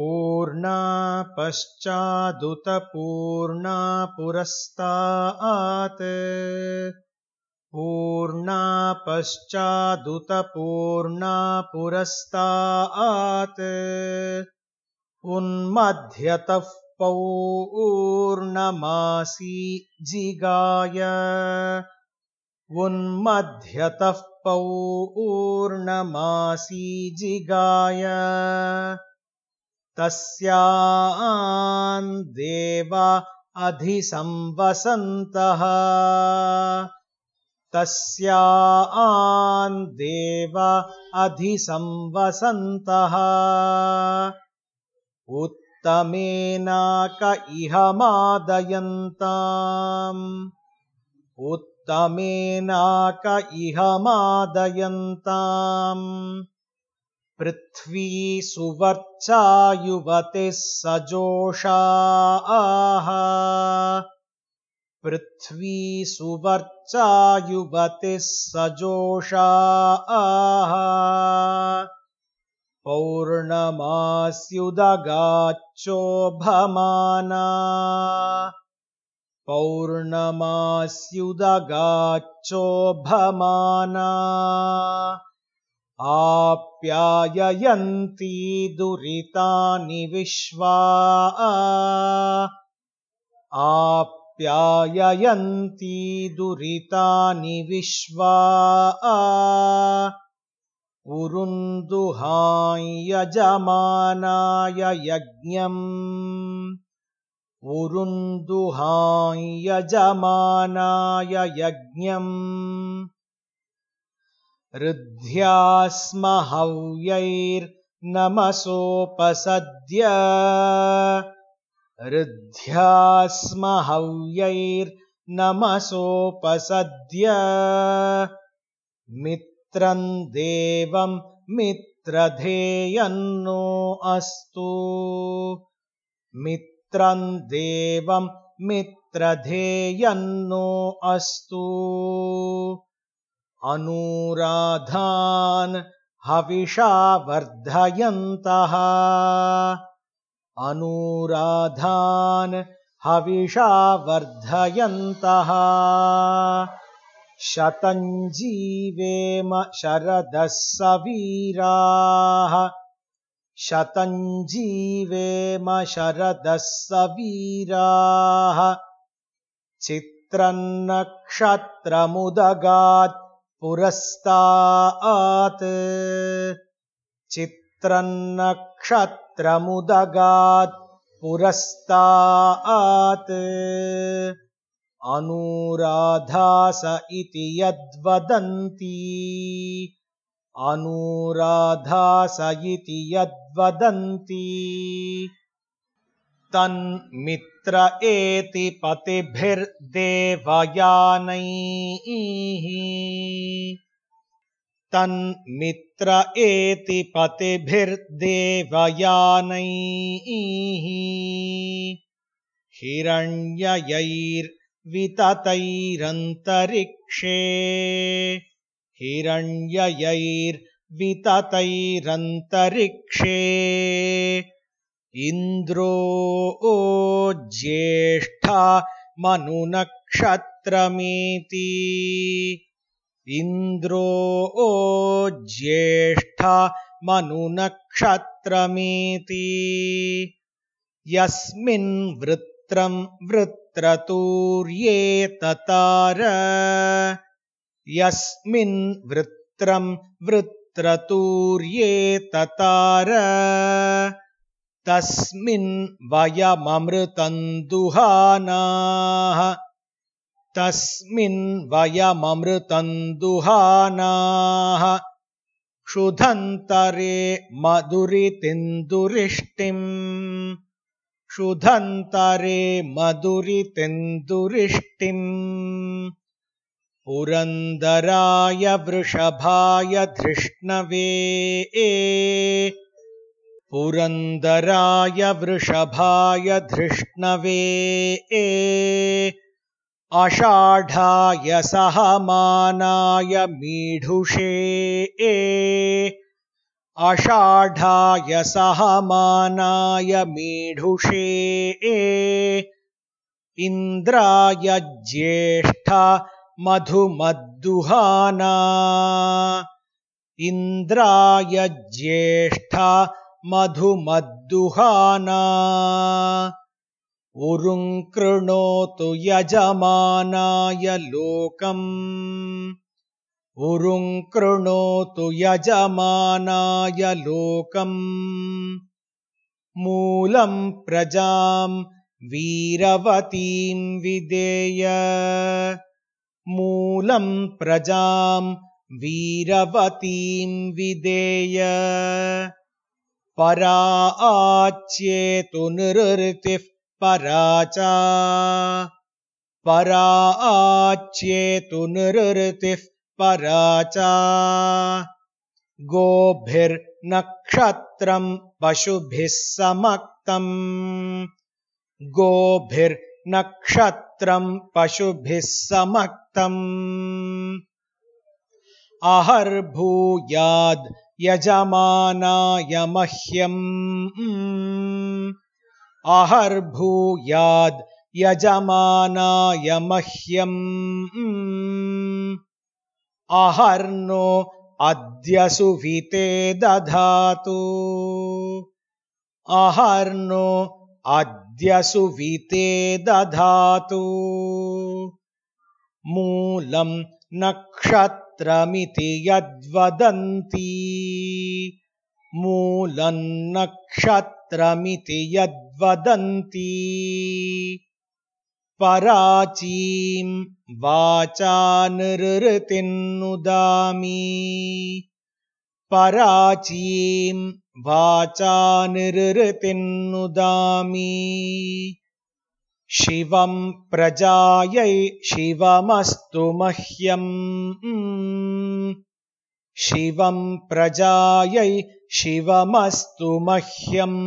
पूर्णा पश्चादुतपूर्णा पुरस्तात्। पूर्णा पश्चादुतपूर्णा पुरस्तात्। उन्मध्यतः पौर्णमासी जिगाय। उन्मध्यतः पौर्णमासी जिगाय तस्यान् देवा अधिसंवसन्तः। तस्यान् देवा अधिसंवसन्तः। उत्तमेनाक इह मादयन्ताम्। उत्तमेनाक इह मादयन्ताम् पृथ्वी सुवर्चा युवतिः सजोषाः पृथ्वी सुवर्चा युवतिः सजोषाः पौर्णमास्युदगाच्चोभमाना पौर्णमास्युदगाच्चोभमाना आप्याययन्ती दुरितानि विश्वा। आप्याययन्ती दुरितानि विश्वा। उरुन्दुहाय यजमानाय यज्ञम्। उरुन्दुहाय यजमानाय यज्ञम् ऋद्ध्या स्म हव्यैर्नमसोपसद्य ऋद्ध्या स्म हव्यैर्नमसोपसद्य मित्रम् देवम् मित्रधेयन्नो अस्तु। मित्रम् देवम् मित्रधेयन्नो अस्तु अनुराधान् हविषा वर्धयन्तः अनुराधान् हविषा वर्धयन्तः शतञ्जीवेम शरदः सवीराः। शतञ्जीवेम शरदः सवीराः। चित्रन्नक्षत्रमुदगात् पुरस्तात् चित्रन्नक्षत्रमुदगात् पुरस्तात् अनुराधास इति यद्वदन्ति। अनुराधास इति यद्वदन्ति तन्मित्र एति पतिभिर्देवयानैः। तन्मित्र एति पतिभिर्देवयानैः। हिरण्ययैर्विततैरन्तरिक्षे। हिरण्ययैर्विततैरन्तरिक्षे इन्द्रो ज्येष्ठा मनुनक्षत्रमेति। इन्द्रो ओ ज्येष्ठा मनुनक्षत्रमेति। यस्मिन् वृत्रम् वृत्रतूर्ये ततार यस्मिन् वृत्रम् वृत्रतूर्ये ततार तस्मिन् वयममृतम् दुहानाः तस्मिन् वयममृतम् दुहानाः क्षुधन्तरे मधुरितिन्दुरिष्टिम्। क्षुधन्तरे मधुरितिन्दुरिष्टिम्। पुरन्दराय वृषभाय धृष्णवे पुरन्दराय वृषभाय धृष्णवे अषाढाय सहमानाय मीढुषे अषाढाय सहमानाय मीढुषे इन्द्राय ज्येष्ठा मधुमद्दुहाना इन्द्राय ज्येष्ठा मधुमद्दुहाना। उरुङ्कृणोतु यजमानाय लोकम्। उरुङ्कृणोतु यजमानाय लोकम्। मूलम् प्रजाम् वीरवतीम् विदेय। मूलम् प्रजाम् वीरवतीम् विदेय परा आच्येतु निरृतिः परा आच्येतु निरृतिः परा च गोभिर्नक्षत्रम् पशुभिः समक्तम् गोभिर्नक्षत्रम् पशुभिः समक्तम्। अहर्भूयाद् यजमानाय मह्यम् अहर्भूयाद् यजमानाय मह्यम् अहर्नो अद्य सुविते दधातु। अहर्नो अद्य सुविते दधातु। मूलम् नक्षत्रमिति यद्वदन्ति। मूलम् नक्षत्रमिति यद्वदन्ति पराचीम् वाचानिरृतिन्नुदामि पराचीम् वाचानिरृतिन्नुदामि शिवम् प्रजायै शिवमस्तु मह्यम्। शिवम् प्रजायै शिवमस्तु मह्यम्